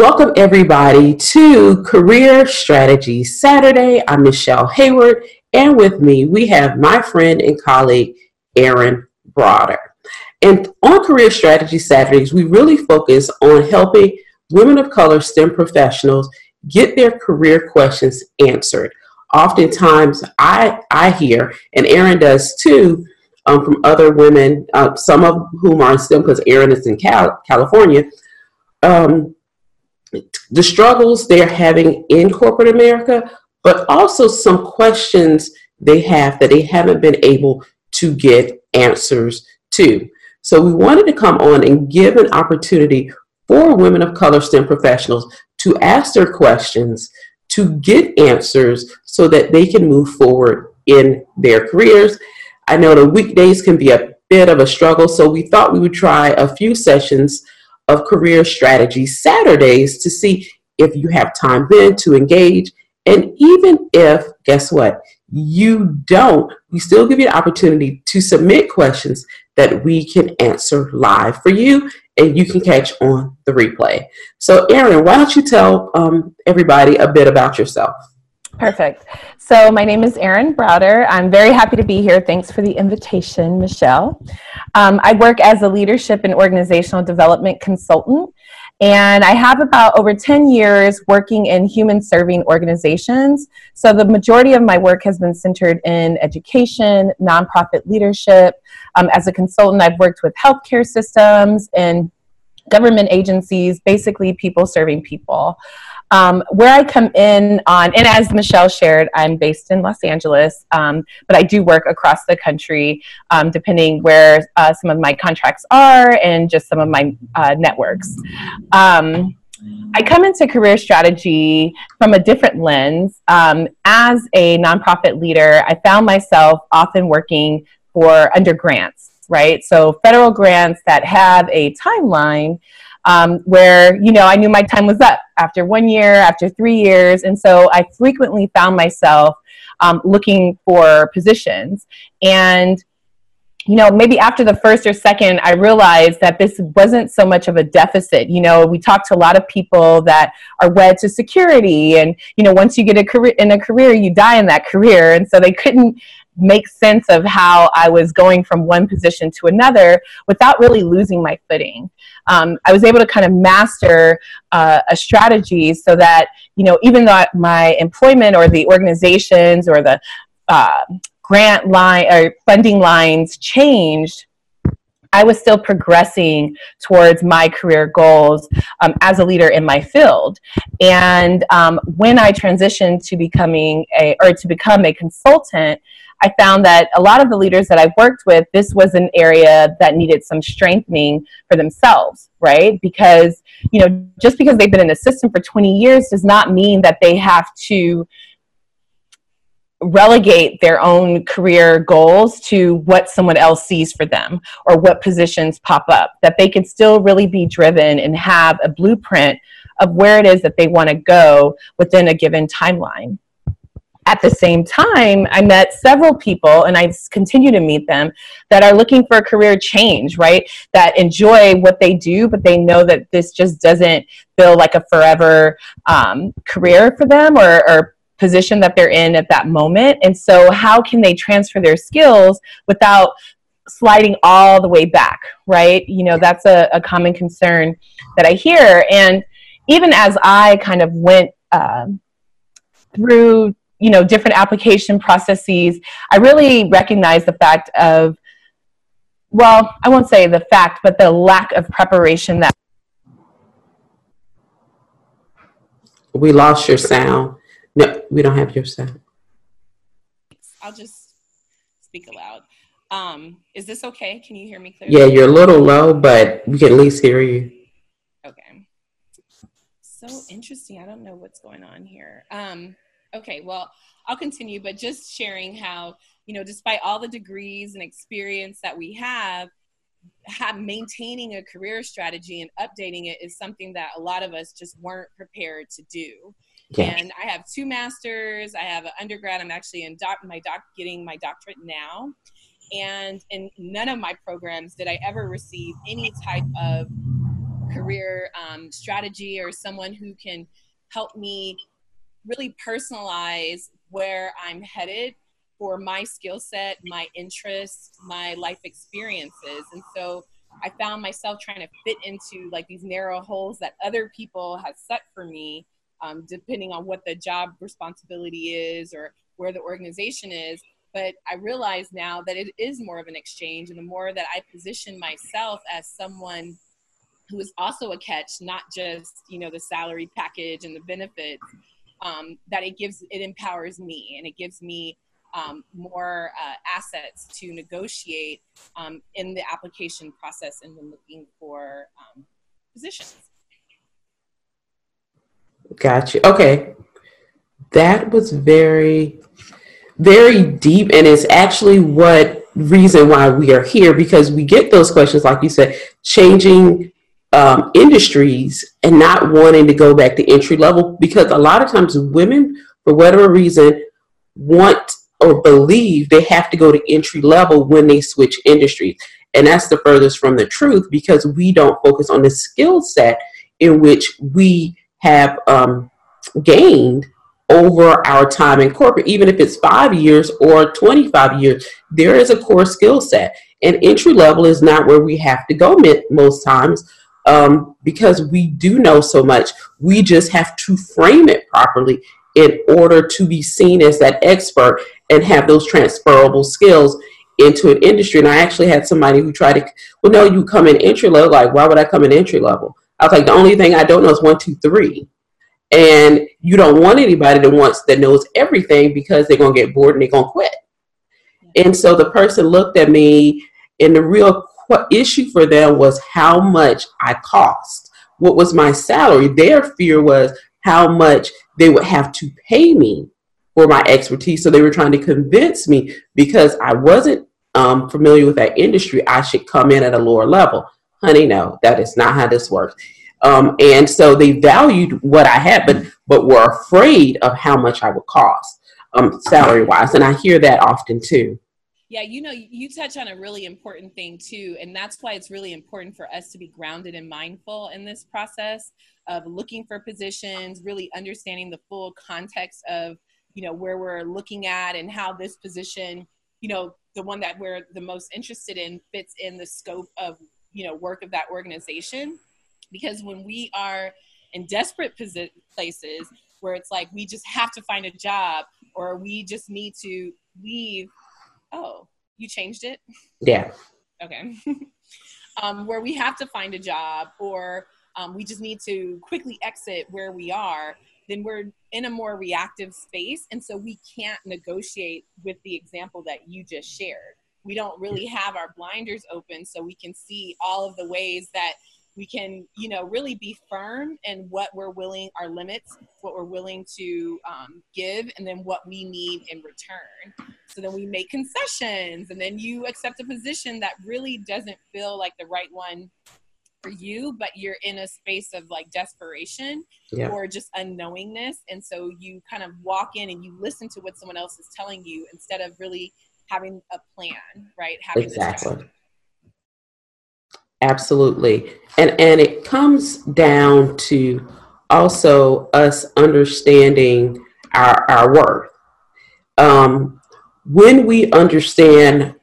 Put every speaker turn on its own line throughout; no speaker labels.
Welcome, everybody, to Career Strategy Saturday. I'm Michelle Hayward, and with me, we have my friend and colleague, Erin Browder. And on Career Strategy Saturdays, we really focus on helping women of color STEM professionals get their career questions answered. Oftentimes, I, I hear, and Erin does too, um, from other women, uh, some of whom are in STEM because Erin is in Cal- California, um, the struggles they're having in corporate America, but also some questions they have that they haven't been able to get answers to. So we wanted to come on and give an opportunity for women of color STEM professionals to ask their questions, to get answers so that they can move forward in their careers. I know the weekdays can be a bit of a struggle, so we thought we would try a few sessions of career strategy Saturdays to see if you have time then to engage. And even if, guess what, you don't, we still give you the opportunity to submit questions that we can answer live for you and you can catch on the replay. So, Erin, why don't you tell um, everybody a bit about yourself?
Perfect. So, my name is Erin Browder. I'm very happy to be here. Thanks for the invitation, Michelle. Um, I work as a leadership and organizational development consultant, and I have about over 10 years working in human serving organizations. So, the majority of my work has been centered in education, nonprofit leadership. Um, as a consultant, I've worked with healthcare systems and government agencies, basically people serving people. Um, where I come in on, and as Michelle shared, I'm based in Los Angeles, um, but I do work across the country, um, depending where uh, some of my contracts are and just some of my uh, networks. Um, I come into career strategy from a different lens. Um, as a nonprofit leader, I found myself often working for under grants, right? So federal grants that have a timeline um, where you know I knew my time was up after one year, after three years, and so I frequently found myself um, looking for positions. And you know, maybe after the first or second, I realized that this wasn't so much of a deficit. You know, we talked to a lot of people that are wed to security, and you know, once you get a career in a career, you die in that career, and so they couldn't make sense of how I was going from one position to another without really losing my footing. Um, I was able to kind of master uh, a strategy so that, you know, even though my employment or the organizations or the uh, grant line or funding lines changed, I was still progressing towards my career goals um, as a leader in my field. And um, when I transitioned to becoming a or to become a consultant, I found that a lot of the leaders that I've worked with, this was an area that needed some strengthening for themselves, right? Because, you know, just because they've been in the system for 20 years does not mean that they have to relegate their own career goals to what someone else sees for them or what positions pop up that they can still really be driven and have a blueprint of where it is that they want to go within a given timeline at the same time, I met several people, and I continue to meet them, that are looking for a career change, right? That enjoy what they do, but they know that this just doesn't feel like a forever um, career for them or, or position that they're in at that moment. And so, how can they transfer their skills without sliding all the way back, right? You know, that's a, a common concern that I hear. And even as I kind of went uh, through you know different application processes. I really recognize the fact of well i won't say the fact but the lack of preparation that
we lost your sound. No we don't have your sound.
I'll just speak aloud. Um, is this okay? Can you hear me clearly?
Yeah you're a little low but we can at least hear you.
Okay. So interesting. I don't know what's going on here. Um, Okay, well, I'll continue, but just sharing how, you know, despite all the degrees and experience that we have, have maintaining a career strategy and updating it is something that a lot of us just weren't prepared to do. Yeah. And I have two masters. I have an undergrad. I'm actually in doc, my doc, getting my doctorate now. And in none of my programs did I ever receive any type of
career um, strategy or someone who can help me really personalize where I'm headed for my skill set, my interests, my life experiences. And so I found myself trying to fit into like these narrow holes that other people have set for me, um, depending on what the job responsibility is or where the organization is. But I realize now that it is more of an exchange, and the more that I position myself as someone who is also a catch, not just you know the salary package and the benefits, um, that it gives it empowers me and it gives me um, more uh, assets to negotiate um, in the application process and when looking for um, positions.
Gotcha. Okay. That was very, very deep, and it's actually what reason why we are here because we get those questions, like you said, changing um, industries and not wanting to go back to entry level because a lot of times women, for whatever reason, want or believe they have to go to entry level when they switch industries. And that's the furthest from the truth because we don't focus on the skill set in which we have um, gained over our time in corporate, even if it's five years or 25 years, there is a core skill set. And entry level is not where we have to go most times um, because we do know so much. We just have to frame it properly in order to be seen as that expert and have those transferable skills into an industry. And I actually had somebody who tried to, well, no, you come in entry level. Like, why would I come in entry level? I was like, the only thing I don't know is one, two, three. And you don't want anybody that wants that knows everything because they're gonna get bored and they're gonna quit. And so the person looked at me, and the real issue for them was how much I cost. What was my salary? Their fear was how much they would have to pay me for my expertise. So they were trying to convince me because I wasn't um, familiar with that industry, I should come in at a lower level. Honey, no, that is not how this works. Um, and so they valued what I had, but but were afraid of how much I would cost um, salary wise. And I hear that often too.
Yeah, you know, you touch on a really important thing too, and that's why it's really important for us to be grounded and mindful in this process of looking for positions, really understanding the full context of, you know, where we're looking at and how this position, you know, the one that we're the most interested in fits in the scope of, you know, work of that organization. Because when we are in desperate posi- places where it's like we just have to find a job or we just need to leave oh, you changed it?
Yeah.
Okay. um, where we have to find a job or um, we just need to quickly exit where we are, then we're in a more reactive space. And so we can't negotiate with the example that you just shared. We don't really have our blinders open so we can see all of the ways that we can you know really be firm in what we're willing our limits what we're willing to um, give and then what we need in return. So then we make concessions and then you accept a position that really doesn't feel like the right one for you but you're in a space of like desperation yeah. or just unknowingness. And so you kind of walk in and you listen to what someone else is telling you instead of really having a plan right? Having
exactly Absolutely. And and it comes down to also us understanding our our worth. Um, when we understand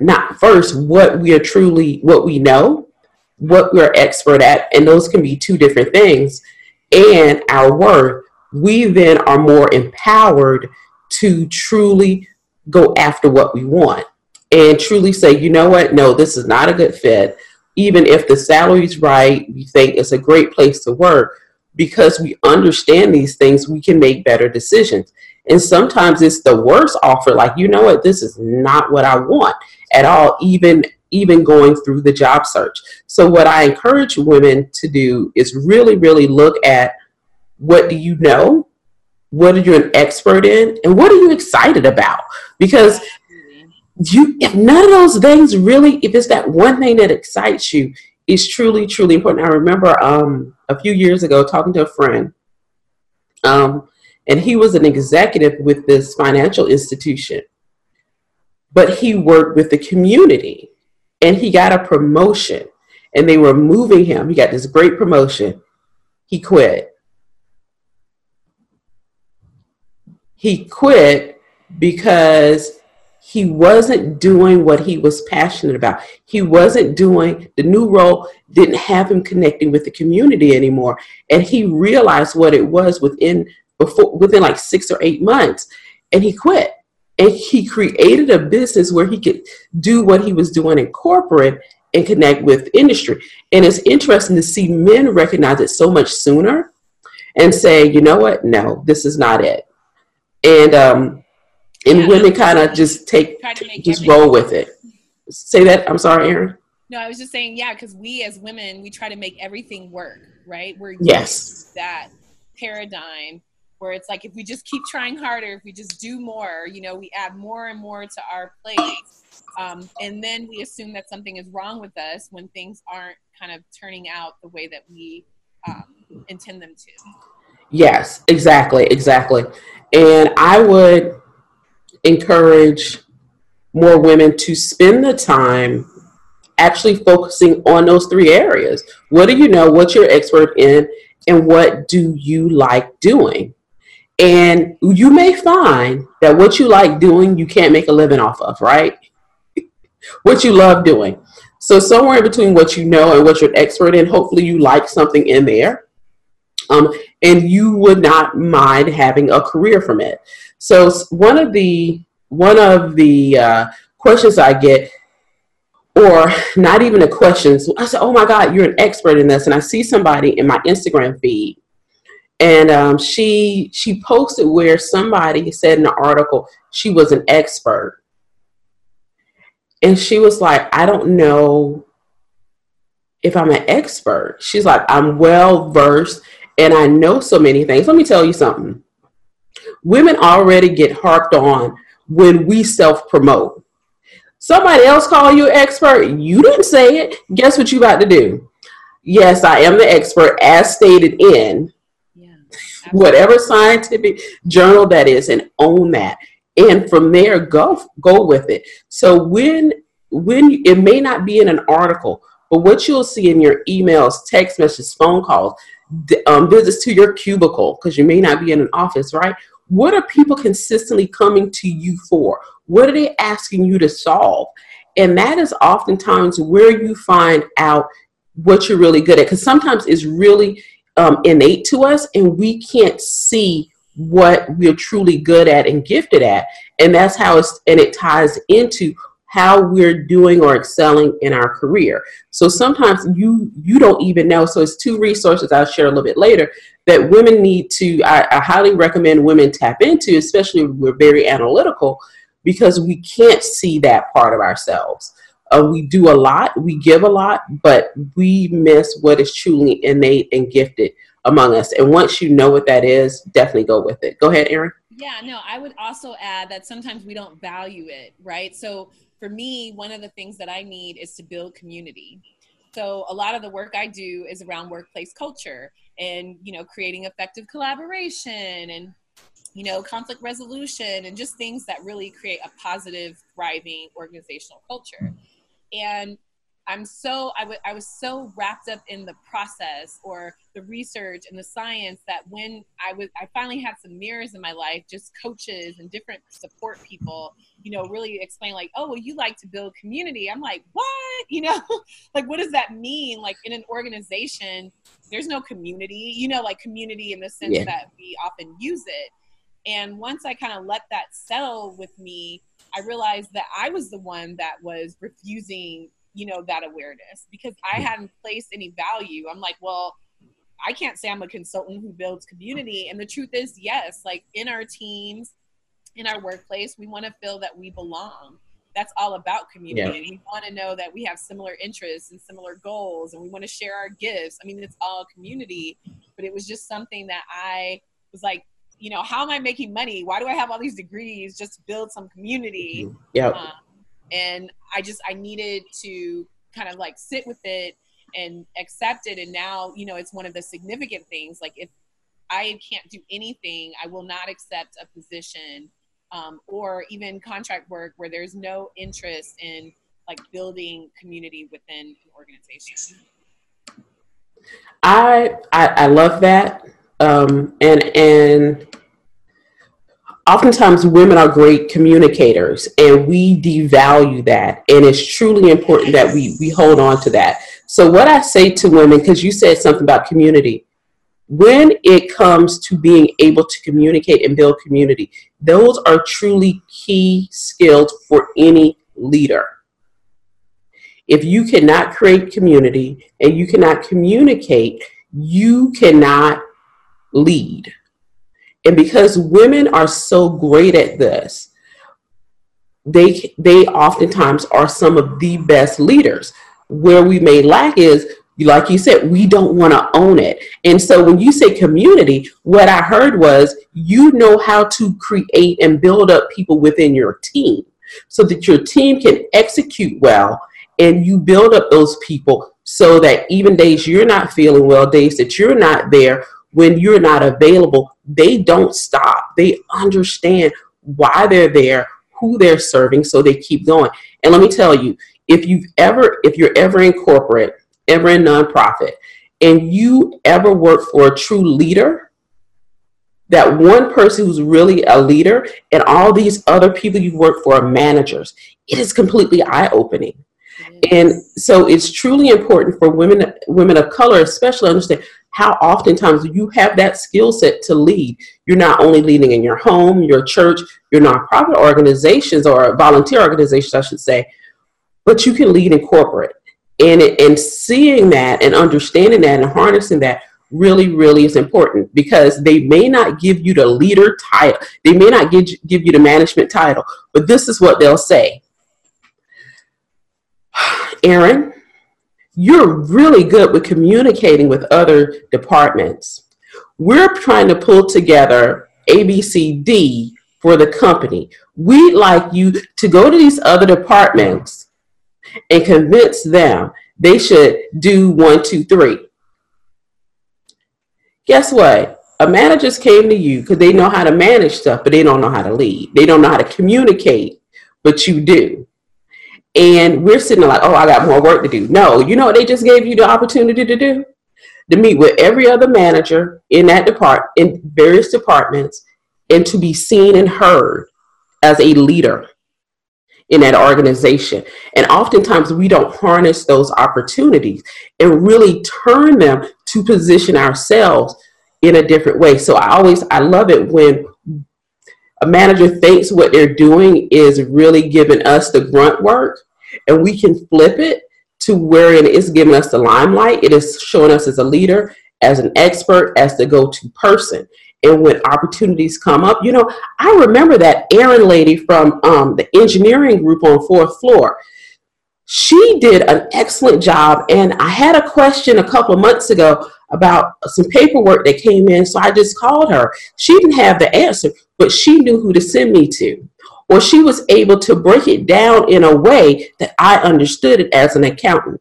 not first what we are truly what we know, what we're expert at, and those can be two different things, and our worth, we then are more empowered to truly go after what we want and truly say, you know what, no, this is not a good fit even if the salary's right, we think it's a great place to work because we understand these things, we can make better decisions. And sometimes it's the worst offer, like, you know what, this is not what I want at all, even even going through the job search. So what I encourage women to do is really, really look at what do you know? What are you an expert in? And what are you excited about? Because you if none of those things really if it's that one thing that excites you is truly truly important i remember um, a few years ago talking to a friend um, and he was an executive with this financial institution but he worked with the community and he got a promotion and they were moving him. He got this great promotion. He quit. He quit because he wasn't doing what he was passionate about. He wasn't doing the new role, didn't have him connecting with the community anymore. And he realized what it was within before within like six or eight months. And he quit. And he created a business where he could do what he was doing in corporate and connect with industry. And it's interesting to see men recognize it so much sooner and say, you know what, no, this is not it. And um, and yeah. women kind of just take just roll with it. Say that. I'm sorry, Erin.
No, I was just saying, yeah, because we as women, we try to make everything work, right? We're
yes
that paradigm where it's like if we just keep trying harder, if we just do more, you know, we add more and more to our plate, um, and then we assume that something is wrong with us when things aren't kind of turning out the way that we um, intend them to.
Yes, exactly, exactly. And I would encourage more women to spend the time actually focusing on those three areas. What do you know? What you're expert in? And what do you like doing? And you may find that what you like doing, you can't make a living off of, right? what you love doing. So somewhere in between what you know and what you're an expert in, hopefully you like something in there. Um, and you would not mind having a career from it. So one of the one of the uh, questions I get, or not even a question, I said, "Oh my God, you're an expert in this," and I see somebody in my Instagram feed, and um, she she posted where somebody said in an article she was an expert, and she was like, "I don't know." If I'm an expert, she's like, I'm well versed and I know so many things. Let me tell you something women already get harped on when we self promote. Somebody else call you an expert, you didn't say it. Guess what you about to do? Yes, I am the expert as stated in yeah, whatever scientific journal that is and own that. And from there go go with it. So when when it may not be in an article, but what you'll see in your emails, text messages, phone calls, um, visits to your cubicle, because you may not be in an office, right? What are people consistently coming to you for? What are they asking you to solve? And that is oftentimes where you find out what you're really good at. Because sometimes it's really um, innate to us and we can't see what we're truly good at and gifted at. And that's how it's, and it ties into how we're doing or excelling in our career. So sometimes you you don't even know. So it's two resources I'll share a little bit later that women need to. I, I highly recommend women tap into, especially if we're very analytical, because we can't see that part of ourselves. Uh, we do a lot, we give a lot, but we miss what is truly innate and gifted among us. And once you know what that is, definitely go with it. Go ahead, Erin.
Yeah, no, I would also add that sometimes we don't value it, right? So for me, one of the things that I need is to build community. So a lot of the work I do is around workplace culture and you know creating effective collaboration and you know conflict resolution and just things that really create a positive, thriving organizational culture. And I'm so I, w- I was so wrapped up in the process or the research and the science that when I was I finally had some mirrors in my life, just coaches and different support people, you know, really explain like, oh, well, you like to build community. I'm like, what? You know, like what does that mean? Like in an organization, there's no community, you know, like community in the sense yeah. that we often use it. And once I kind of let that settle with me, I realized that I was the one that was refusing you know that awareness because i hadn't placed any value. I'm like well i can't say i'm a consultant who builds community. And the truth is yes like in our teams in our workplace we want to feel that we belong. That's all about community. Yeah. we want to know that we have similar interests and similar goals and we want to share our gifts. I mean it's all community but it was just something that i was like you know how am i making money? Why do i have all these degrees just to build some community?
Yeah. Um,
and i just i needed to kind of like sit with it and accept it. And now you know it's one of the significant things like if i can't do anything i will not accept a position um, or even contract work where there's no interest in like building community within an organization.
I i, I love that. Um, and and oftentimes women are great communicators and we devalue that. And it's truly important that we we hold on to that. So what i say to women because you said something about community when it comes to being able to communicate and build community those are truly key skills for any leader. If you cannot create community and you cannot communicate you cannot lead and because women are so great at this, they they oftentimes are some of the best leaders. Where we may lack is like you said, we don't want to own it. And so when you say community, what I heard was you know how to create and build up people within your team so that your team can execute well and you build up those people so that even days you're not feeling well, days that you're not there, when you're not available, they don't stop. They understand why they're there, who they're serving, so they keep going. And let me tell you, if you've ever, if you're ever in corporate, ever in nonprofit, and you ever work for a true leader, that one person who's really a leader and all these other people you work for are managers, it is completely eye opening. And so it's truly important for women women of color, especially understand how oftentimes you have that skill set to lead. You're not only leading in your home, your church, your nonprofit organizations or volunteer organizations, I should say, but you can lead in corporate. And, and seeing that and understanding that and harnessing that really, really is important because they may not give you the leader title, they may not give, give you the management title, but this is what they'll say. Erin, you're really good with communicating with other departments. We're trying to pull together ABCD for the company. We'd like you to go to these other departments and convince them they should do one, two, three. Guess what? A managers came to you because they know how to manage stuff, but they don't know how to lead. They don't know how to communicate, but you do and we're sitting like, oh, I got more work to do. No, you know what they just gave you the opportunity to do? To meet with every other manager in that department, in various departments, and to be seen and heard as a leader in that organization. And oftentimes we don't harness those opportunities and really turn them to position ourselves in a different way. So I always I love it when a manager thinks what they're doing is really giving us the grunt work and we can flip it to where it is giving us the limelight. It is showing us as a leader, as an expert, as the go-to person. And when opportunities come up, you know, I remember that Erin lady from um, the engineering group on fourth floor. She did an excellent job, and I had a question a couple of months ago about some paperwork that came in, so I just called her. She didn't have the answer, but she knew who to send me to or she was able to break it down in a way that I understood it as an accountant.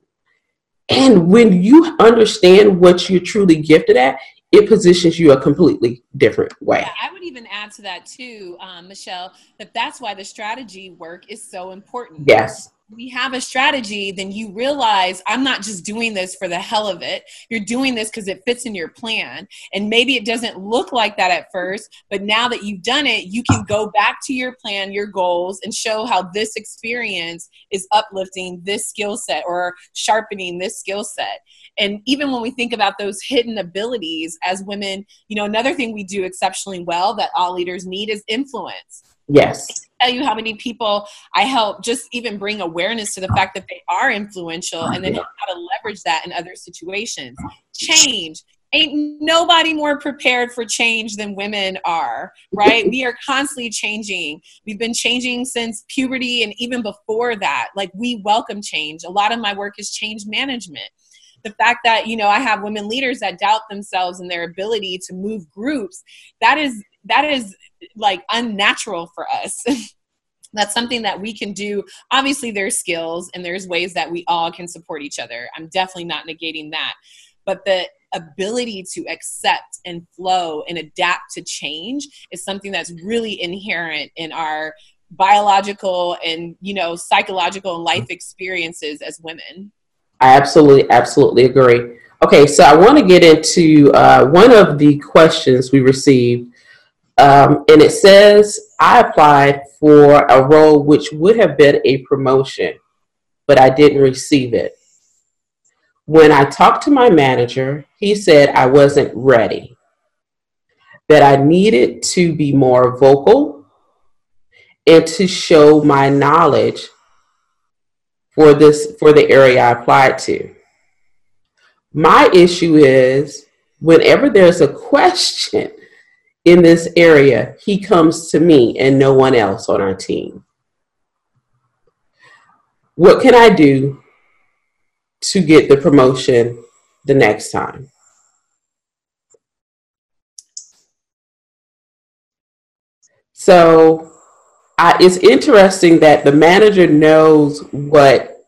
And when you understand what you're truly gifted at, it positions you a completely different way.
Yeah, I would even add to that too, um, Michelle, that that's why the strategy work is so important.
Yes
we have a strategy, then you realize I'm not just doing this for the hell of it. You're doing this because it fits in your plan. And maybe it doesn't look like that at first, but now that you've done it, you can go back to your plan, your goals, and show how this experience is uplifting this skill set or sharpening this skill set. And even when we think about those hidden abilities as women, you know, another thing we do exceptionally well that all leaders need is influence.
Yes
tell you how many people I help just even bring awareness to the fact that they are influential and then how to leverage that in other situations. Change. Ain't nobody more prepared for change than women are, right? we are constantly changing. We've been changing since puberty and even before that. Like, we welcome change. A lot of my work is change management the fact that you know i have women leaders that doubt themselves and their ability to move groups that is that is like unnatural for us. That's something that we can do. Obviously there's skills and there's ways that we all can support each other. I'm definitely not negating that. But the ability to accept and flow and adapt to change is something that's really inherent in our biological and you know psychological and life experiences as women.
I absolutely absolutely agree. Okay so i want to get into uh, one of the questions we received um, and it says i applied for a role which would have been a promotion but i didn't receive it when i talked to my manager he said i wasn't ready that i needed to be more vocal and to show my knowledge for this for the area I applied to. My issue is whenever there's a question in this area, he comes to me and no one else on our team. What can I do to get the promotion the next time? So I, it's interesting that the manager knows what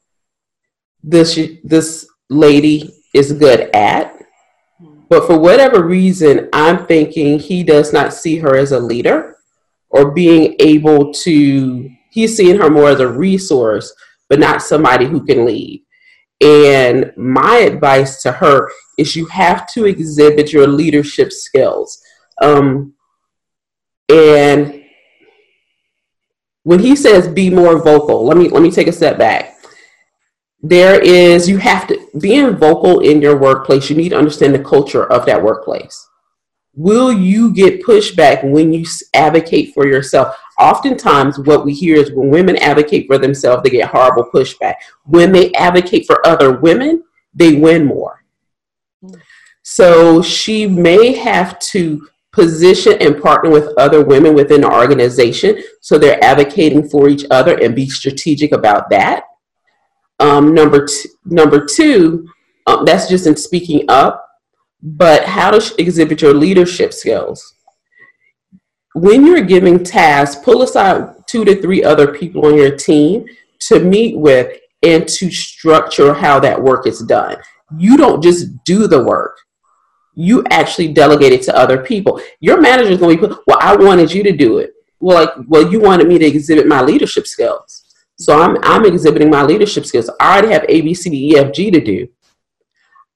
this this lady is good at, but for whatever reason, I'm thinking he does not see her as a leader or being able to. He's seeing her more as a resource, but not somebody who can lead. And my advice to her is you have to exhibit your leadership skills. Um, and when he says be more vocal, let me let me take a step back. There is you have to being vocal in your workplace, you need to understand the culture of that workplace. Will you get pushback when you advocate for yourself? Oftentimes, what we hear is when women advocate for themselves, they get horrible pushback. When they advocate for other women, they win more. So she may have to position and partner with other women within the organization so they're advocating for each other and be strategic about that. Um, number, t- number two, um, that's just in speaking up, but how to sh- exhibit your leadership skills. When you're giving tasks, pull aside two to three other people on your team to meet with and to structure how that work is done. You don't just do the work you actually delegate it to other people. Your manager is going to be, well, I wanted you to do it. Well, like, well, you wanted me to exhibit my leadership skills. So I'm, I'm exhibiting my leadership skills. I already have A, B, C, D, E, F, G to do.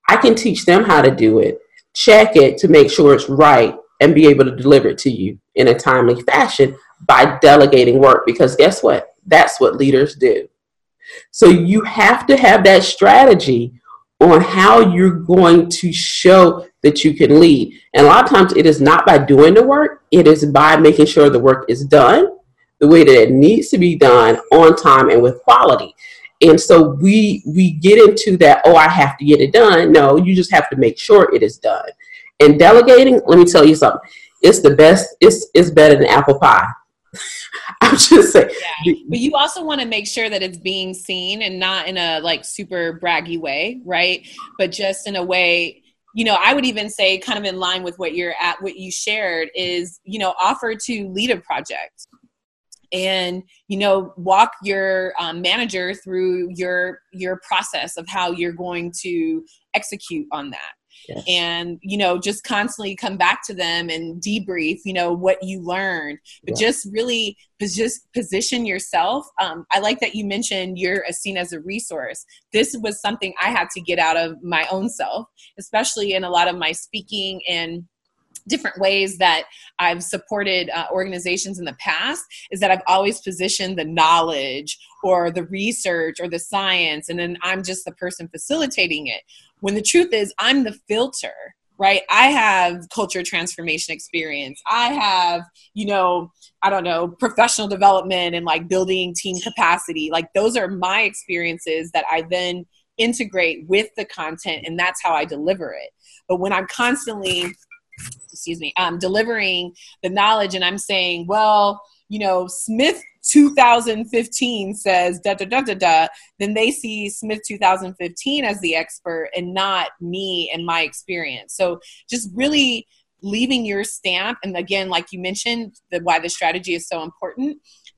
I can teach them how to do it, check it to make sure it's right, and be able to deliver it to you in a timely fashion by delegating work. Because guess what? That's what leaders do. So you have to have that strategy on how you're going to show that you can lead. And a lot of times it is not by doing the work, it is by making sure the work is done the way that it needs to be done on time and with quality. And so we we get into that, oh, I have to get it done. No, you just have to make sure it is done. And delegating, let me tell you something. It's the best, it's it's better than apple pie. I'm just saying.
Yeah. But you also want to make sure that it's being seen and not in a like super braggy way, right? But just in a way, you know, I would even say, kind of in line with what you're at, what you shared is, you know, offer to lead a project and you know walk your um, manager through your your process of how you're going to execute on that. Yes. and you know just constantly come back to them and debrief you know what you learned. But just really just position yourself. Um, i like that you mentioned you're seen as a resource. This was something i had to get out of my own self especially in a lot of my speaking and different ways that I've supported uh, organizations in the past is that I've always positioned the knowledge or the research or the science, and then I'm just the person facilitating it. When the truth is, I'm the filter, right? I have culture transformation experience. I have, you know, I don't know, professional development and like building team capacity. Like those are my experiences that I then integrate with the content, and that's how I deliver it. But when I'm constantly excuse me, um, delivering the knowledge, and I'm saying, well, you know, Smith 2015 says da da da da da, then they see Smith 2015 as the expert and not me and my experience. So just really leaving your stamp and again like you mentioned the why the strategy is so important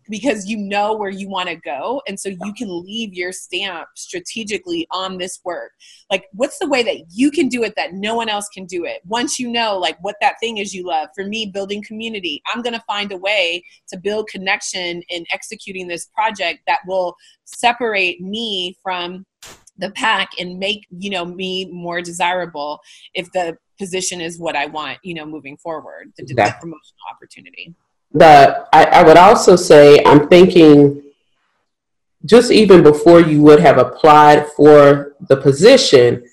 because you know where you want to go and so you can leave your stamp strategically on this work. Like what's the way that you can do it that no one else can do it? Once you know like what that thing is you love. For me building community i'm going to find a way to build connection in executing this project that will separate me from the pack and make you know me more desirable. If the position is what i want you know moving forward the, the promotional opportunity
the I, I would also say I'm thinking just even before you would have applied for the position,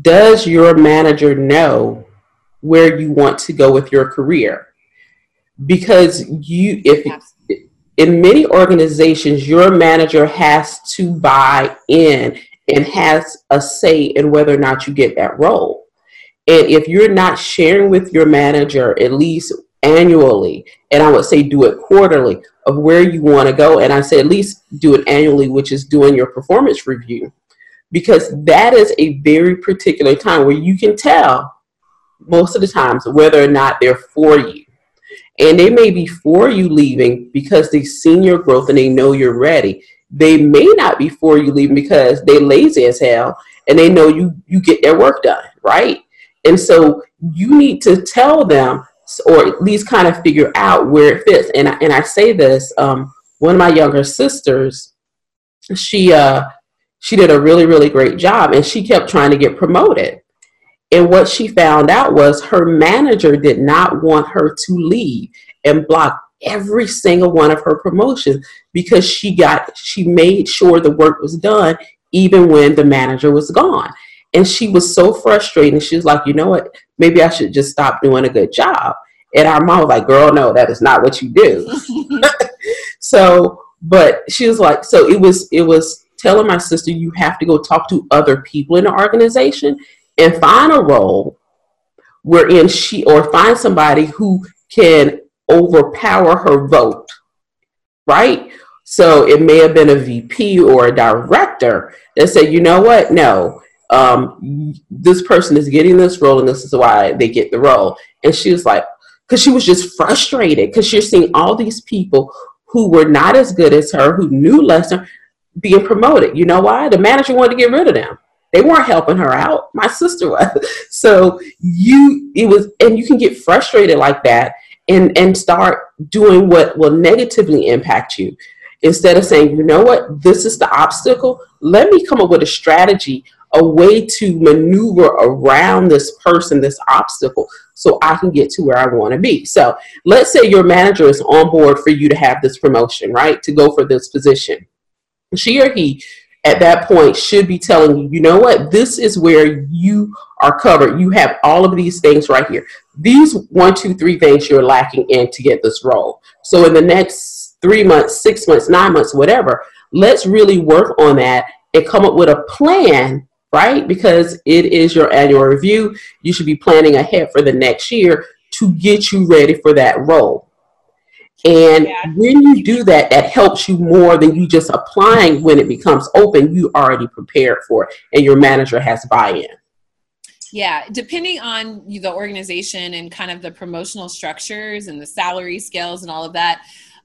does your manager know where you want to go with your career? Because you, if Absolutely. in many organizations, your manager has to buy in and has a say in whether or not you get that role. And if you're not sharing with your manager at least annually, and I would say do it quarterly of where you want to go. And I say at least do it annually, which is doing your performance review, because that is a very particular time where you can tell most of the times whether or not they're for you. And they may be for you leaving because they've seen your growth and they know you're ready. They may not be for you leaving because they're lazy as hell and they know you you get their work done, right? And so you need to tell them or at least kind of figure out where it fits. And I, and I say this, um, one of my younger sisters, she uh, she did a really really great job, and she kept trying to get promoted. And what she found out was her manager did not want her to leave and block every single one of her promotions because she got she made sure the work was done even when the manager was gone. And she was so frustrated. She was like, you know what? Maybe I should just stop doing a good job. And our mom was like, girl, no, that is not what you do. so, but she was like, so it was, it was telling my sister, you have to go talk to other people in the organization and find a role wherein she, or find somebody who can overpower her vote. Right? So it may have been a VP or a director that said, you know what? No, um, this person is getting this role and this is why they get the role. And she was like, because she was just frustrated because you're seeing all these people who were not as good as her, who knew less, than being promoted. You know why? The manager wanted to get rid of them. They weren't helping her out. My sister was. So you, it was, and you can get frustrated like that and and start doing what will negatively impact you instead of saying, you know what, this is the obstacle. Let me come up with a strategy a way to maneuver around this person, this obstacle, so I can get to where I want to be. So let's say your manager is on board for you to have this promotion, right? To go for this position. She or he at that point should be telling you, you know what, this is where you are covered. You have all of these things right here. These one, two, three things you're lacking in to get this role. So in the next three months, six months, nine months, whatever, let's really work on that and come up with a plan right? Because it is your annual review. You should be planning ahead for the next year to get you ready for that role. And yeah. when you do that, that helps you more than you just applying when it becomes open. You already prepared for it, and your manager has buy in.
Yeah, depending on the organization and kind of the promotional structures and the salary scales and all of that,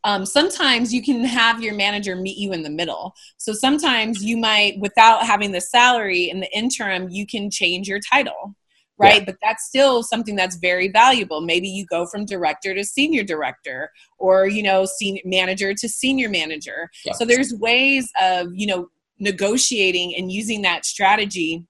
um, sometimes you can have your manager meet you in the middle. So sometimes you might, without having the salary in the interim, you can change your title right? Yeah. But that's still something that's very valuable. Maybe you go from director to senior director or, you know, senior manager to senior manager. Yeah. So there's ways of, you know, negotiating and using that strategy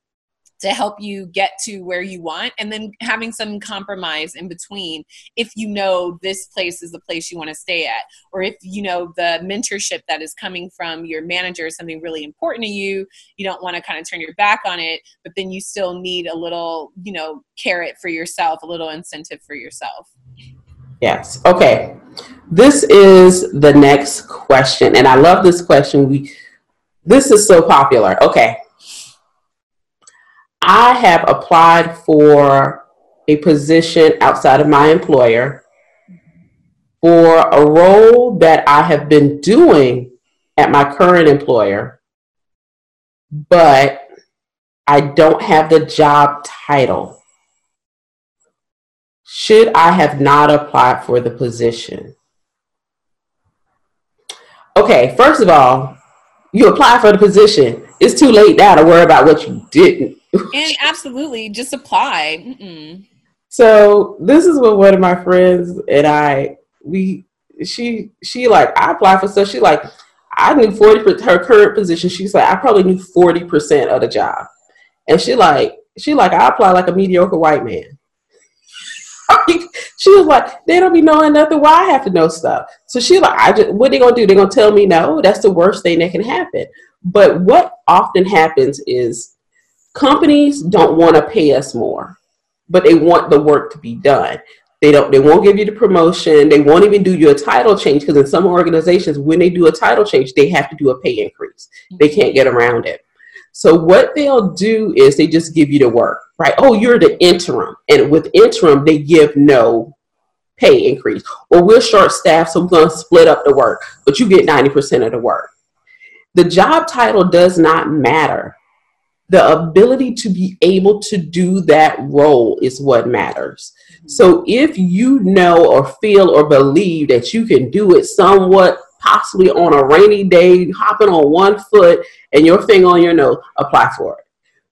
to help you get to where you want and then having some compromise in between if you know this place is the place you want to stay at or if you know the mentorship that is coming from your manager is something really important to you you don't want to kind of turn your back on it but then you still need a little you know carrot for yourself a little incentive for yourself.
Yes okay. This is the next question and i love this question. We this is so popular. Okay I have applied for a position outside of my employer for a role that I have been doing at my current employer, but I don't have the job title. should I have not applied for the position? Okay, first of all, you apply for the position. It's too late now to worry about what you didn't.
And absolutely, just apply. Mm-mm.
So this is what one of my friends and I we she she like I applied for stuff. She like I knew forty her current position. She's like I probably knew forty percent of the job, and she like she like I apply like a mediocre white man. she was like, they don't be knowing nothing. Why I have to know stuff? So she like, I just what they gonna do? They gonna tell me no? That's the worst thing that can happen. But what often happens is companies don't want to pay us more, but they want the work to be done. They don't. They won't give you the promotion. They won't even do you a title change because in some organizations, when they do a title change, they have to do a pay increase. They can't get around it. So what they'll do is they just give you the work, right? Oh, you're the interim, and with interim, they give no pay increase. Or we're short staffed, so we're going to split up the work, but you get ninety percent of the work. The job title does not matter. The ability to be able to do that role is what matters. So if you know or feel or believe that you can do it somewhat possibly on a rainy day, hopping on one foot and your finger on your nose, apply for it.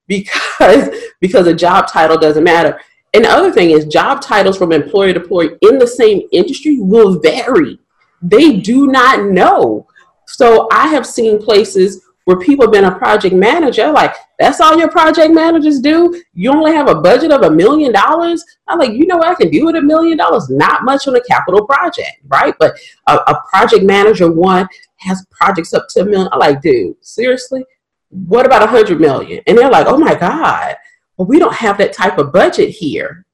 Because because a job title doesn't matter. And the other thing is job titles from employer to employer in the same industry will vary. They do not know. So I have seen places where people have been a project manager, like, that's all your project managers do? You only have a budget of a million dollars? I'm like, you know what I can do with a million dollars? Not much on a capital project, right? But a, a project manager one has projects up to a million. I'm like, dude, seriously? What about a hundred million? And they're like, oh my God, well, we don't have that type of budget here.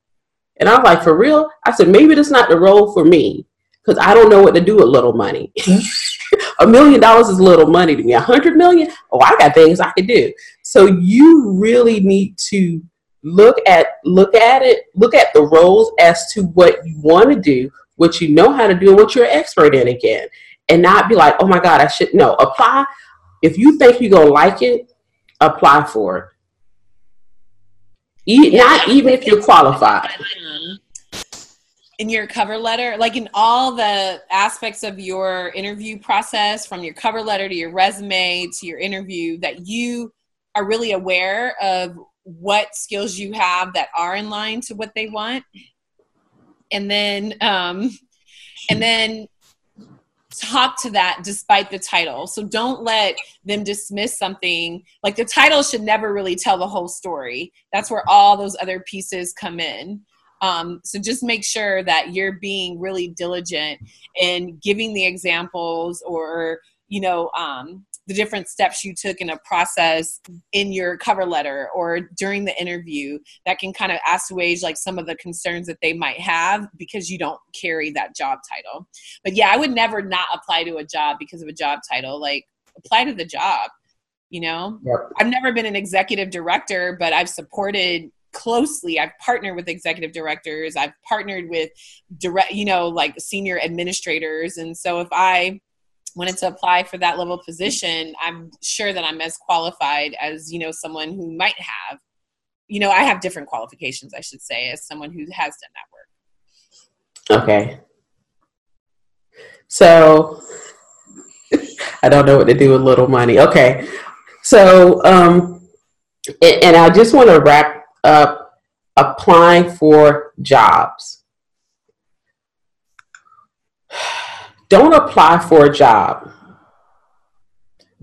And I'm like, for real? I said, maybe that's not the role for me because I don't know what to do with little money. a million dollars is little money to me. A hundred million, oh, I got things I could do. So you really need to look at look at it, look at the roles as to what you want to do, what you know how to do, and what you're an expert in again, and not be like, oh my God, I should no apply. If you think you're gonna like it, apply for it. E- yeah, not even if you're qualified uh-huh.
In your cover letter, like in all the aspects of your interview process, from your cover letter to your resume to your interview, that you are really aware of what skills you have that are in line to what they want, and then um, and then talk to that despite the title. So don't let them dismiss something. Like the title should never really tell the whole story. That's where all those other pieces come in. Um, so just make sure that you're being really diligent in giving the examples or, you know, um, the different steps you took in a process in your cover letter or during the interview that can kind of assuage like some of the concerns that they might have because you don't carry that job title. But yeah, I would never not apply to a job because of a job title. Like apply to the job you know yep. i've never been an executive director but i've supported closely. I've partnered with executive directors. I've partnered with direct you know like senior administrators. And so if i wanted to apply for that level position i'm sure that i'm as qualified as you know someone who might have you know i have different qualifications i should say as someone who has done that
work. Okay. So i don't know what to do with little money. Okay. So um and, and i just want to wrap up applying for jobs. Don't apply for a job.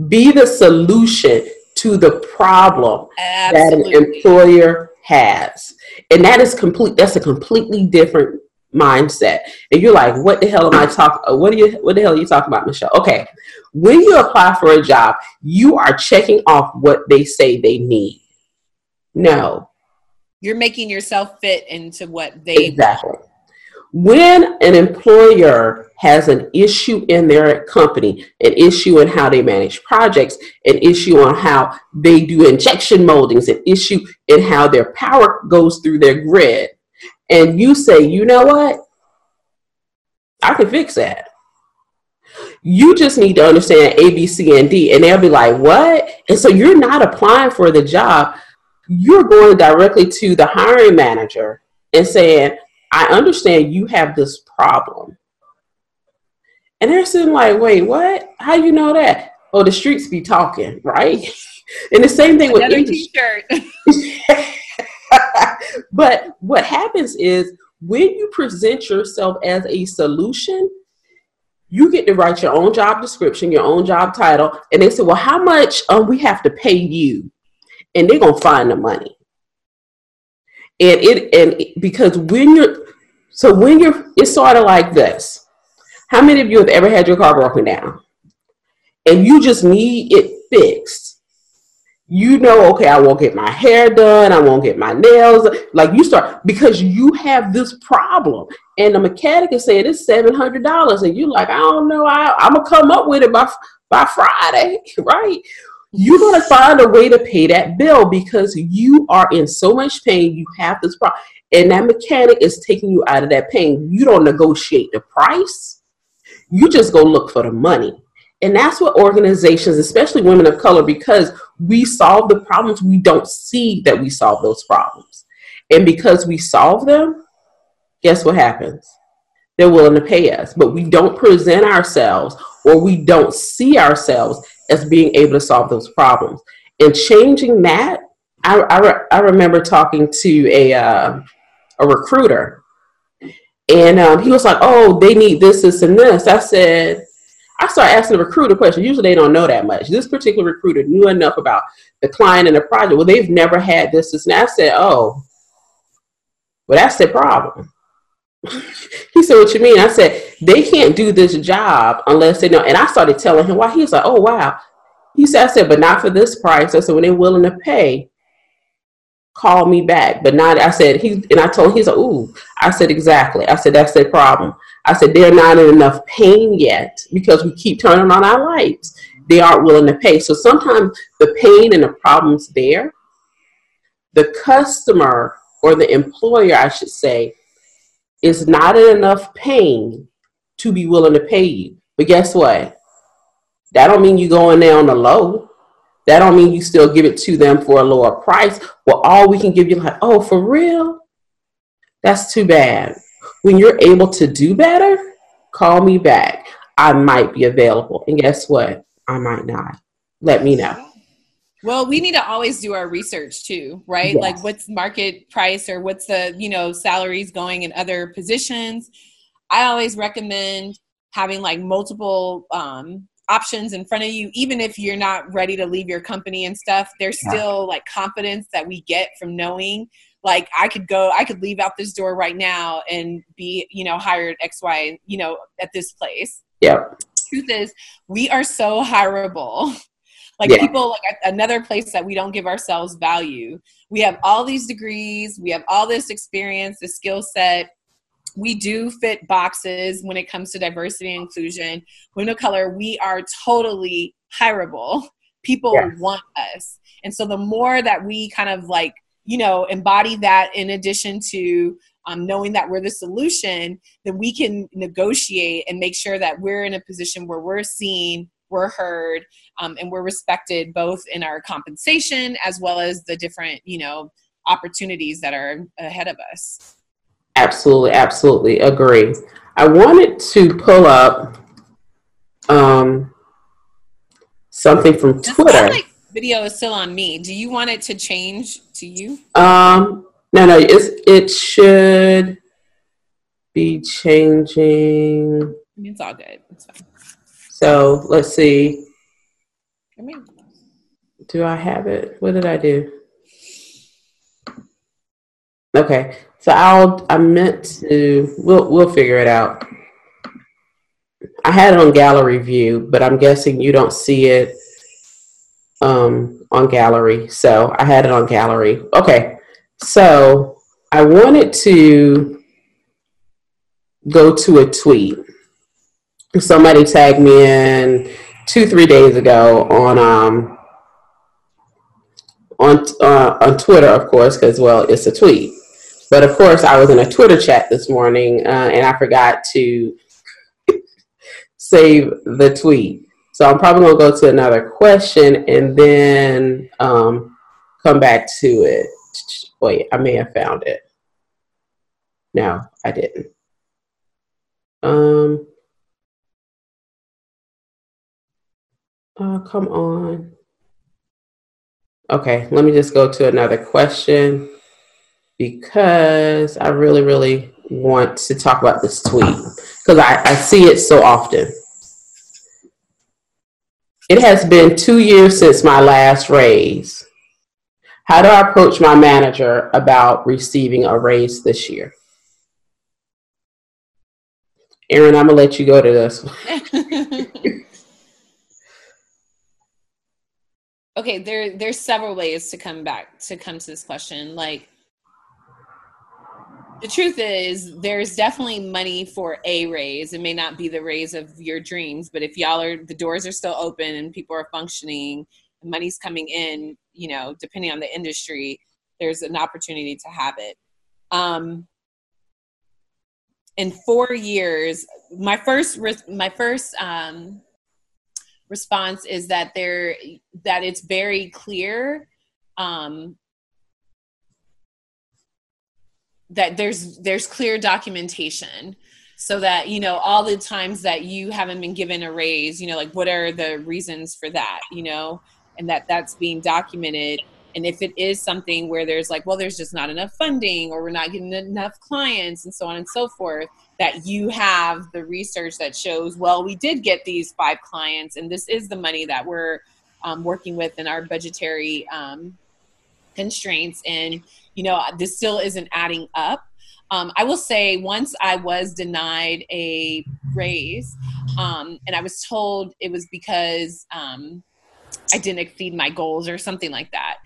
Be the solution to the problem Absolutely. that an employer has. And that is complete that's a completely different mindset. And you're like, what the hell am I talking uh, what are you what the hell are you talking about, Michelle? Okay. When you apply for a job, you are checking off what they say they need. No,
you're making yourself fit into what they
exactly. When an employer has an issue in their company, an issue in how they manage projects, an issue on how they do injection moldings, an issue in how their power goes through their grid, and you say, you know what? I can fix that. You just need to understand A, B, C, and D. And they'll be like, what? And so you're not applying for the job you're going directly to the hiring manager and saying, I understand you have this problem. And they're sitting like, wait, what? How you know that? Oh, the streets be talking, right? and the same thing
Another
with
t-shirt.
but what happens is when you present yourself as a solution, you get to write your own job description, your own job title, and they say, "Well, how much um, we have to pay you?" And they're gonna find the money. And it and because when you're so when you're it's sort of like this. How many of you have ever had your car broken down, and you just need it fixed? you know, okay, I won't get my hair done, I won't get my nails. Like you start because you have this problem, and the mechanic is saying it's seven hundred dollars, and you're like, I don't know, I, I'm gonna come up with it by by Friday, right? You're gonna find a way to pay that bill because you are in so much pain. You have this problem, and that mechanic is taking you out of that pain. You don't negotiate the price. You just go look for the money and that's what organizations, especially women of color, because we solve the problems, we don't see that we solve those problems. And because we solve them, guess what happens? They're willing to pay us, but we don't present ourselves or we don't see ourselves as being able to solve those problems. And changing that, I, I, I remember talking to a, uh, a recruiter, and um, he was like, Oh, they need this, this, and this. I said, I started asking the recruiter questions. Usually they don't know that much. This particular recruiter knew enough about the client and the project. Well, they've never had this. this and I said, oh, well, that's their problem. He said, what you mean? I said, they can't do this job unless they know. And I started telling him why. He was like, oh, wow. He said, I said, but not for this price. I said, when they're willing to pay, call me back. But not, I said, he, and I told him, he's like, ooh. I said, exactly. I said, that's their problem. I said, they're not in enough pain yet because we keep turning on our lights. They aren't willing to pay. So sometimes the pain and the problem's there. The customer or the employer, I should say, is not in enough pain to be willing to pay you. But guess what? That don't mean you go in there on the low. That don't mean you still give it to them for a lower price. Well, all we can give you like, oh, for real? That's too bad when you're able to do better, call me back. I might be available. And guess what? I might not. Let me know.
Well, we need to always do our research too, right? Yes. Like what's market price or what's the, you know, salaries going in other positions. I always recommend having like multiple um, options in front of you even if you're not ready to leave your company and stuff there's yeah. still like confidence that we get from knowing like i could go i could leave out this door right now and be you know hired x y you know at this place
yeah
truth is we are so hireable like yeah. people like another place that we don't give ourselves value. We have all these degrees. We have all this experience the skill set. We do fit boxes when it comes to diversity and inclusion. Women of color we are totally hireable. People yeah. want us. And so the more that we kind of like you know embody that in addition to um, knowing that we're the solution then we can negotiate and make sure that we're in a position where we're seen we're heard um, and we're respected both in our compensation as well as the different you know opportunities that are ahead of us
absolutely absolutely agree i wanted to pull up um, something from twitter
video is still on me. Do you want it to change to you?
Um, no, no, it's, it should be changing.
I mean, it's all good. It's fine.
So let's see. I mean, do I have it? What did I do? Okay, so I'll. I meant to. We'll we'll figure it out. I had it on gallery view, but I'm guessing you don't see it um, on gallery. So I had it on gallery. Okay. So I wanted to go to a tweet. Somebody tagged me in two, three days ago on um, on uh, on Twitter, of course, because well, it's a tweet. But of course, I was in a Twitter chat this morning, uh, and I forgot to save the tweet. So I'm probably to go to another question and then um, come back to it. Wait, I may have found it. No, I didn't. Um, oh, come on. Okay, let me just go to another question because I really, really want to talk about this tweet because I, I see it so often. It has been two years since my last raise. How do I approach my manager about receiving a raise this year? Erin, I'm gonna let you go to this.
okay, there there's several ways to come back to come to this question. Like the truth is there's definitely money for a raise it may not be the raise of your dreams but if y'all are the doors are still open and people are functioning and money's coming in you know depending on the industry there's an opportunity to have it um in four years my first my first um response is that there that it's very clear um that there's there's clear documentation. So that you know all the times that you haven't been given a raise you know like what are the reasons for that you know? And that that's being documented. And if it is something where there's like well there's just not enough funding or we're not getting enough clients and so on and so forth that you have the research that shows well we did get these five clients and this is the money that we're um, working with in our budgetary um, constraints. And you know this still isn't adding up. Um, i will say once i was denied a raise um, and i was told it was because um, i didn't exceed my goals or something like that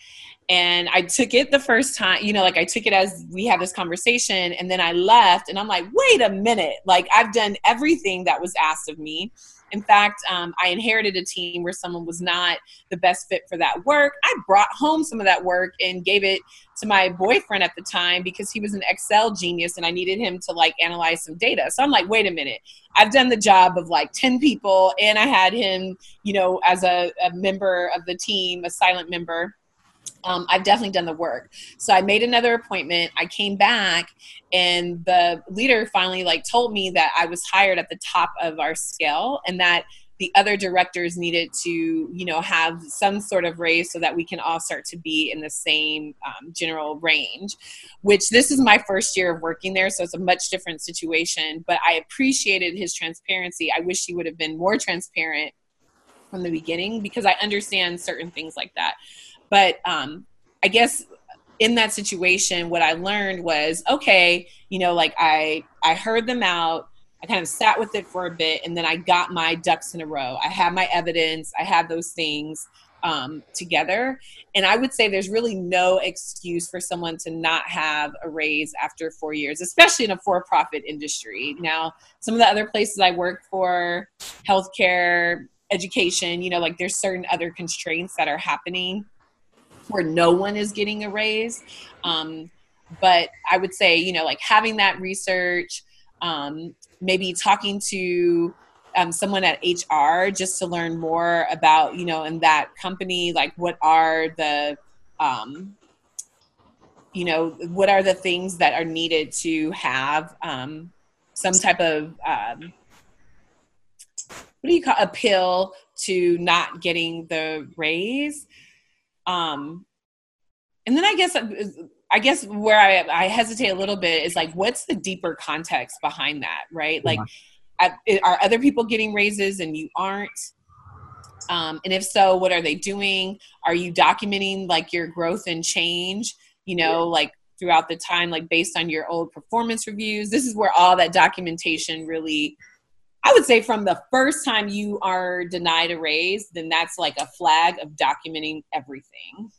and i took it the first time you know like i took it as we had this conversation and then i left and i'm like wait a minute like i've done everything that was asked of me in fact, um, I inherited a team where someone was not the best fit for that work. I brought home some of that work and gave it to my boyfriend at the time because he was an Excel genius and I needed him to like analyze some data. So I'm like, wait a minute, I've done the job of like 10 people and I had him, you know, as a, a member of the team, a silent member um, I've definitely done the work. So I made another appointment. I came back, and the leader finally like told me that I was hired at the top of our scale, and that the other directors needed to, you know, have some sort of raise so that we can all start to be in the same um, general range. Which this is my first year of working there, so it's a much different situation. But I appreciated his transparency. I wish he would have been more transparent from the beginning because I understand certain things like that. But um, I guess in that situation, what I learned was okay, you know, like I I heard them out. I kind of sat with it for a bit, and then I got my ducks in a row. I had my evidence. I had those things um, together. And I would say there's really no excuse for someone to not have a raise after four years, especially in a for profit industry. Now, some of the other places I work for, healthcare, education, you know, like there's certain other constraints that are happening where no one is getting a raise. Um, but I would say, you know, like having that research, um, maybe talking to um, someone at HR just to learn more about, you know, in that company, like what are the, um, you know, what are the things that are needed to have um, some type of, um, what do you call a pill to not getting the raise? Um, and then I guess I guess where I, I hesitate a little bit is like, what's the deeper context behind that, right? Like, at, are other people getting raises and you aren't? Um, and if so, what are they doing? Are you documenting like your growth and change? You know, like throughout the time, like based on your old performance reviews. This is where all that documentation really I would say from the first time you are denied a raise, then that's like a flag of documenting everything.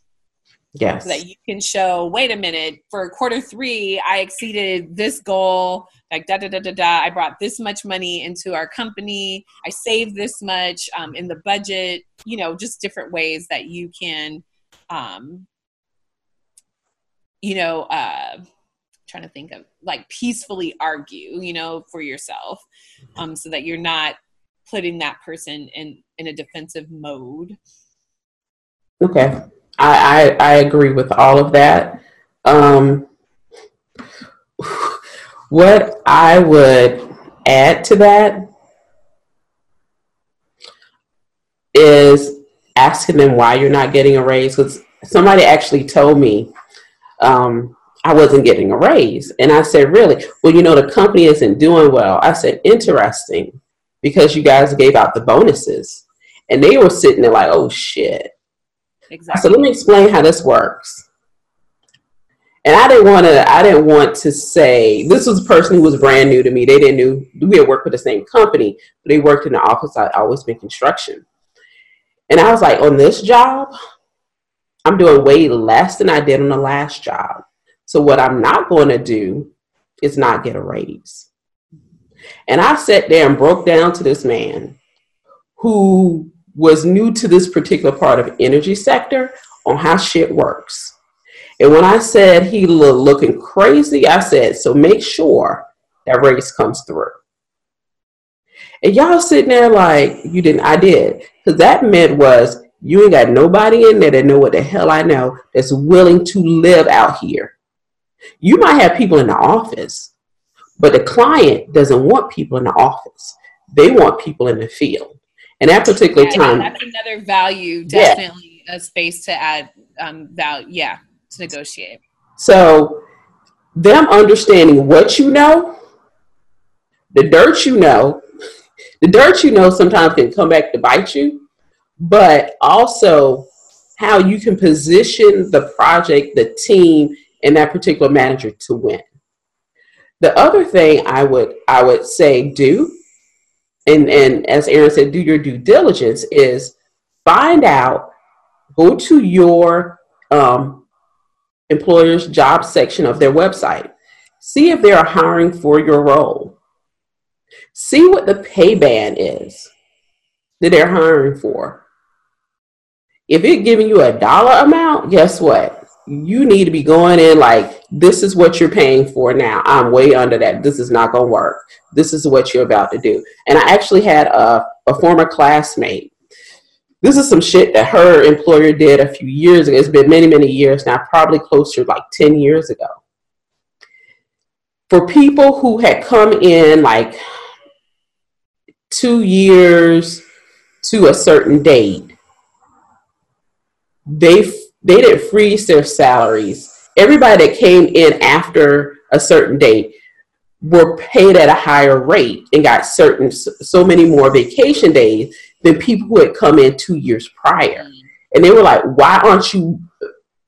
Yes.
So that you can show, wait a minute, for quarter three, I exceeded this goal, like da da da da da. I brought this much money into our company. I saved this much um, in the budget, you know, just different ways that you can, um, you know, uh, trying to think of like peacefully argue, you know, for yourself, um, so that you're not putting that person in in a defensive mode.
Okay, I I, I agree with all of that. Um, What I would add to that is asking them why you're not getting a raise. Because somebody actually told me um, I wasn't getting a raise. And I said, Really? Well, you know, the company isn't doing well. I said, Interesting, because you guys gave out the bonuses. And they were sitting there like, Oh shit. Exactly. So let me explain how this works. And I didn't want to. I didn't want to say this was a person who was brand new to me. They didn't know we had worked for the same company, but they worked in the office. I'd always been construction, and I was like, on this job, I'm doing way less than I did on the last job. So what I'm not going to do is not get a raise. And I sat there and broke down to this man who was new to this particular part of energy sector on how shit works and when I said he looked looking crazy, I said, so make sure that race comes through. And y'all sitting there like, you didn't, I did. Because that meant was, you ain't got nobody in there that know what the hell I know that's willing to live out here. You might have people in the office, but the client doesn't want people in the office. They want people in the field. And that particular yeah, time.
That's another value, definitely yeah. a space to add um, value. Yeah to negotiate.
So, them understanding what you know, the dirt you know, the dirt you know sometimes can come back to bite you, but also how you can position the project, the team, and that particular manager to win. The other thing I would I would say do, and, and as Erin said, do your due diligence is find out, go to your um, employer's job section of their website. See if they are hiring for your role. See what the pay band is that they're hiring for. If it's giving you a dollar amount, guess what? You need to be going in like, this is what you're paying for now. I'm way under that. This is not going to work. This is what you're about to do. And I actually had a, a former classmate this is some shit that her employer did a few years ago. It's been many, many years now, probably closer like 10 years ago. For people who had come in like two years to a certain date, they they didn't freeze their salaries. Everybody that came in after a certain date were paid at a higher rate and got certain so many more vacation days than people who had come in two years prior. And they were like, why aren't you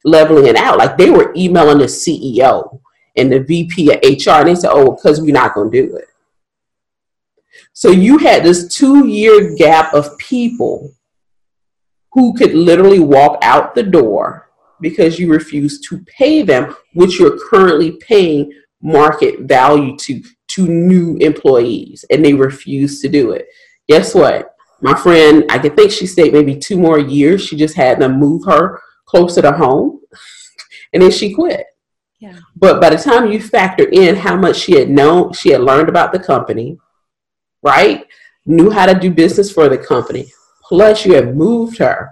leveling it out? Like they were emailing the CEO and the VP of HR, and they said, oh, because we're not going to do it. So you had this two year gap of people who could literally walk out the door because you refuse to pay them, which you're currently paying market value to to new employees, and they refuse to do it. Guess what? My friend, I can think she stayed maybe two more years. She just had them move her closer to home, and then she quit. Yeah. But by the time you factor in how much she had known, she had learned about the company, right? Knew how to do business for the company. Plus, you have moved her.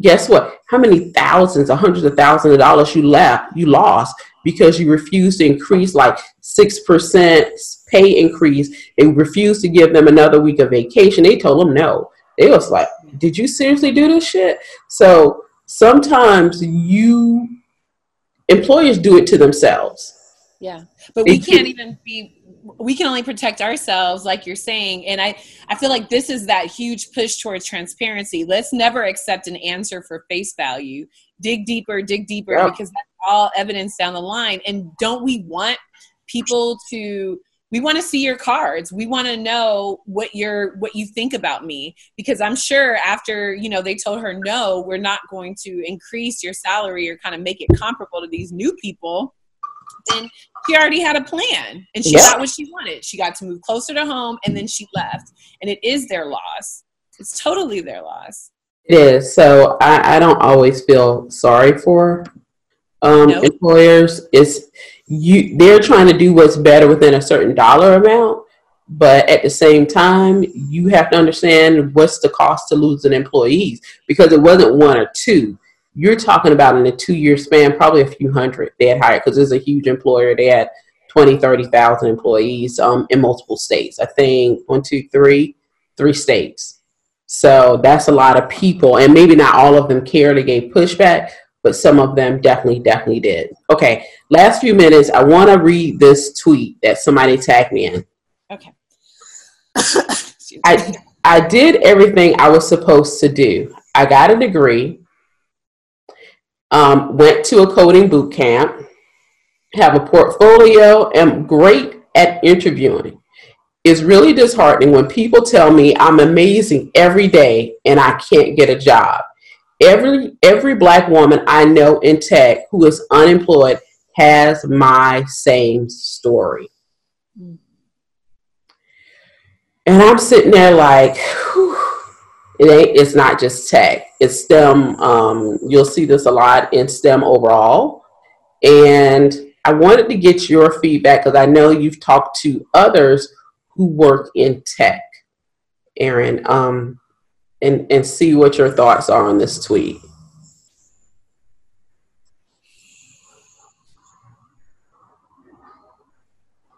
Guess what? How many thousands or hundreds of thousands of dollars you left, you lost because you refused to increase like 6% pay increase. and refused to give them another week of vacation. They told them no. They was like, did you seriously do this shit? So sometimes you, employers do it to themselves.
Yeah. But we can't even be we can only protect ourselves like you're saying and i i feel like this is that huge push towards transparency. Let's never accept an answer for face value. Dig deeper dig deeper yeah. because that's all evidence down the line. And don't we want people to we want to see your cards. We want to know what you're what you think about me. Because i'm sure after you know they told her no we're not going to increase your salary or kind of make it comparable to these new people then she already had a plan and she got what she wanted. She got to move closer to home and then she left. And it is their loss. It's totally their loss.
It is. So i, I don't always feel sorry for um, nope. employers. It's you they're trying to do what's better within a certain dollar amount but at the same time you have to understand what's the cost to losing employees because it wasn't one or two you're talking about in a two year span probably a few hundred they had hired because it's a huge employer they had 20, 30,000 employees um, in multiple states. I think one, two, three, three states. So that's a lot of people, and maybe not all of them cared or gave pushback, but some of them definitely, definitely did. Okay, last few minutes, I want to read this tweet that somebody tagged me in.
Okay.
I I did everything I was supposed to do. I got a degree, um, went to a coding boot camp, have a portfolio, am great at interviewing. It's really disheartening when people tell me I'm amazing every day and I can't get a job. Every every black woman I know in tech who is unemployed has my same story. Mm. And I'm sitting there like, whew, it ain't it's not just tech. It's stem um, you'll see this a lot in stem overall. And i wanted to get your feedback because i know you've talked to others who work in tech Erin um, and and see what your thoughts are on this tweet.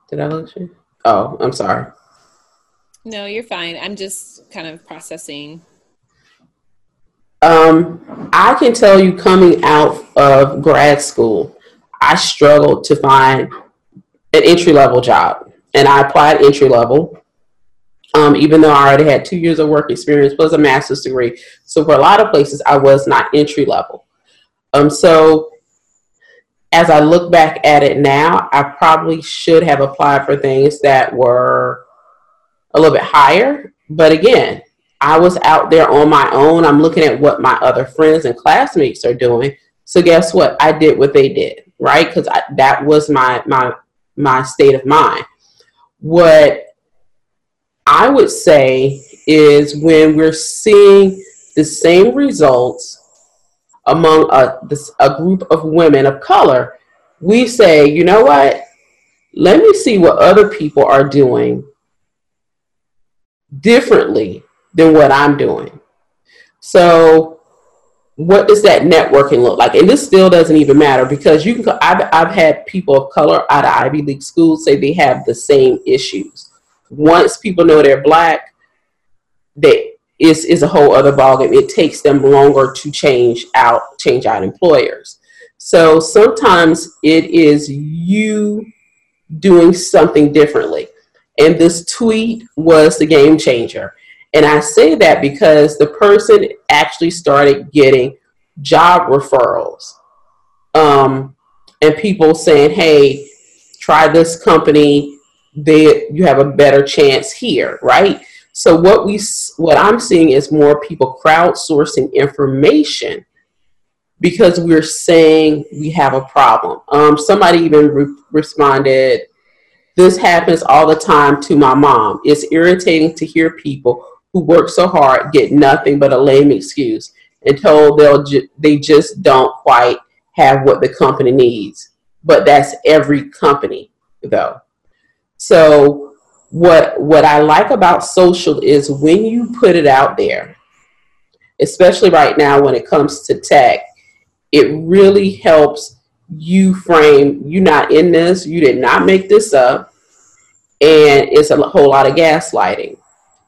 Did i lose you? Oh i'm sorry.
No you're fine. I'm just kind of processing
um, I can tell you coming out of grad school, I struggled to find an entry level job. And I applied entry level, um, even though I already had two years of work experience plus a master's degree. So for a lot of places, I was not entry level. Um, so as I look back at it now, I probably should have applied for things that were a little bit higher. But again, I was out there on my own. I'm looking at what my other friends and classmates are doing. So guess what? I did what they did, right? Because that was my my my state of mind. What I would say is when we're seeing the same results among a, this, a group of women of color, we say, you know what? Let me see what other people are doing differently than what I'm doing. So, what does that networking look like? And this still doesn't even matter because you can. I've, I've had people of color out of Ivy League schools say they have the same issues. Once people know they're black, they is is a whole other ballgame. It takes them longer to change out change out employers. So sometimes it is you doing something differently. And this tweet was the game changer. And I say that because the person actually started getting job referrals um, and people saying, hey, try this company, they, you have a better chance here, right? So what we what I'm seeing is more people crowdsourcing information because we're saying we have a problem. Um, somebody even re- responded, "This happens all the time to my mom. It's irritating to hear people who work so hard get nothing but a lame excuse and told they'll ju- they just don't quite have what the company needs. But that's every company though. So what what I like about social is when you put it out there, especially right now when it comes to tech, it really helps you frame you're not in this, you did not make this up, and it's a whole lot of gaslighting.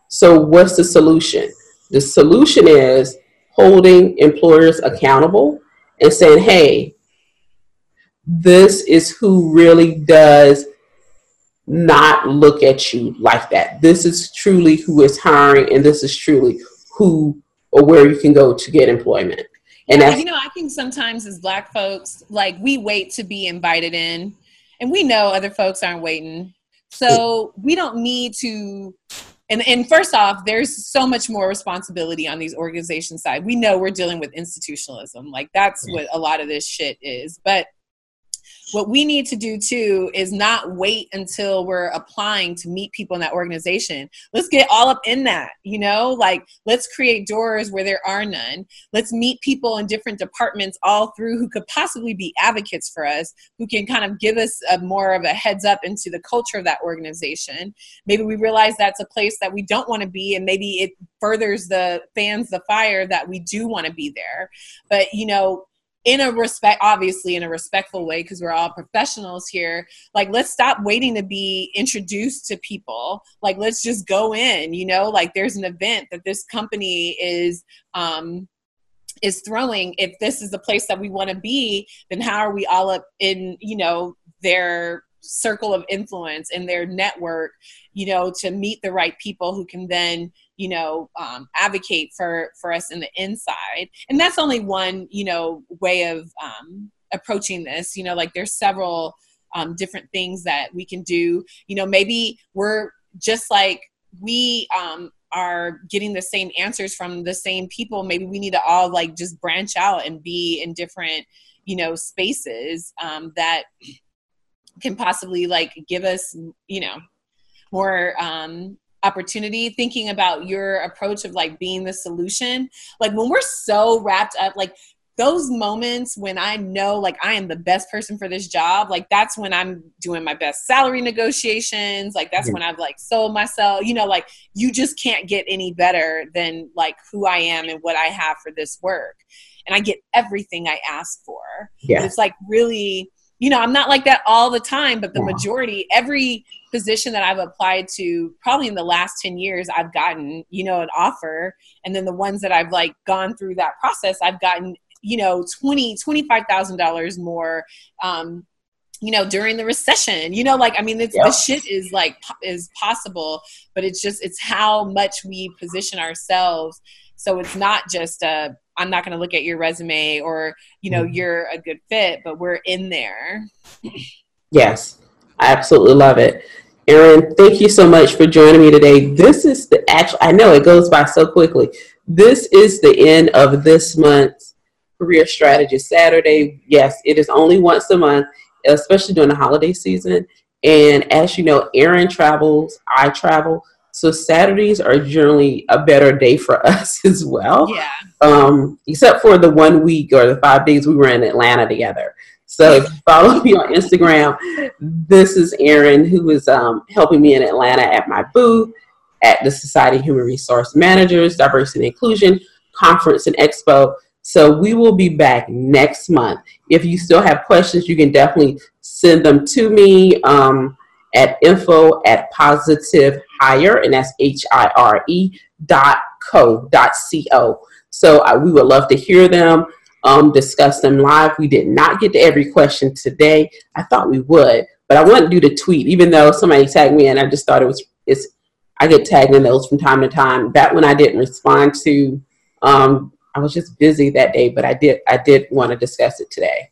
So, what's the solution? The solution is holding employers accountable and saying, hey, this is who really does not look at you like that. This is truly who is hiring, and this is truly who or where you can go to get employment.
And yeah, you know, I think sometimes as Black folks, like we wait to be invited in, and we know other folks aren't waiting. So we don't need to and and first off there's so much more responsibility on these organizations side. We know we're dealing with institutionalism. Like that's what a lot of this shit is. But what we need to do too is not wait until we're applying to meet people in that organization. Let's get all up in that, you know, like let's create doors where there are none. Let's meet people in different departments all through who could possibly be advocates for us, who can kind of give us a more of a heads up into the culture of that organization. Maybe we realize that's a place that we don't want to be, and maybe it furthers the fans the fire that we do want to be there. But, you know, in a respect obviously in a respectful way because we're all professionals here like let's stop waiting to be introduced to people. Like let's just go in you know? Like there's an event that this company is um is throwing. If this is the place that we want to be then how are we all up in you know their circle of influence in their network you know to meet the right people who can then you know um, advocate for for us in the inside. And that's only one you know way of um, approaching this. You know like there's several um, different things that we can do. You know maybe we're just like we um, are getting the same answers from the same people. Maybe we need to all like just branch out and be in different you know spaces um, that can possibly like give us you know more um, opportunity thinking about your approach of like being the solution like when we're so wrapped up like those moments when I know like I am the best person for this job, like that's when I'm doing my best salary negotiations. Like that's when I've like sold myself, you know, like you just can't get any better than like who I am and what I have for this work. And I get everything I ask for. Yeah. It's like really you know, I'm not like that all the time, but the majority, every position that I've applied to, probably in the last 10 years, I've gotten, you know, an offer. And then the ones that I've like gone through that process, I've gotten, you know, 20, $25,000 more, um, you know, during the recession, you know, like, I mean, it's, yep. the shit is like, is possible, but it's just, it's how much we position ourselves. So it's not just a, I'm not going to look at your resume or, you know, mm-hmm. you're a good fit, but we're in there.
Yes, I absolutely love it. Erin, thank you so much for joining me today. This is the actual, I know it goes by so quickly. This is the end of this month's Career Strategy Saturday. Yes, it is only once a month, especially during the holiday season. And as you know, Erin travels, I travel. So Saturdays are generally a better day for us as well.
Yeah.
Um, except for the one week or the five days we were in Atlanta together. So if you follow me on Instagram, this is Erin who is um, helping me in Atlanta at my booth at the Society of Human Resource Managers Diversity and Inclusion Conference and Expo. So we will be back next month. If you still have questions, you can definitely send them to me. Um, at info at positive hire, and that's H I R E dot co dot co. So uh, we would love to hear them, um, discuss them live. We did not get to every question today. I thought we would, but I want to do the tweet, even though somebody tagged me and I just thought it was it's. I get tagged in those from time to time. That one I didn't respond to. Um, I was just busy that day, but I did I did want to discuss it today.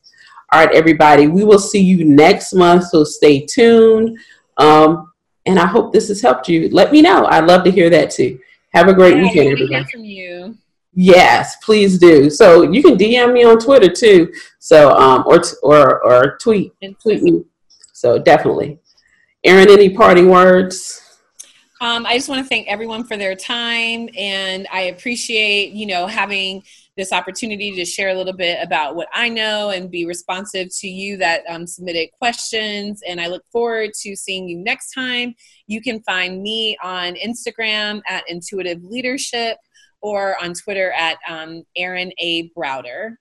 All right, everybody, we will see you next month, so stay tuned. Um, and I hope this has helped you. Let me know. I'd love to hear that too. Have a great yeah, weekend, everybody.
from you.
Yes, please do. So you can DM me on Twitter too. So um, or or or tweet and tweet me. So definitely. Erin, any parting words?
Um, I just want to thank everyone for their time, and I appreciate you know having this opportunity to share a little bit about what I know and be responsive to you that um, submitted questions. And I look forward to seeing you next time. You can find me on Instagram at Intuitive Leadership or on Twitter at um, Erin A. Browder.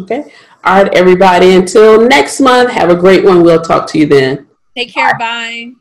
Okay. All right, everybody. Until next month, have a great one. We'll talk to you then.
Take care. Bye. Bye.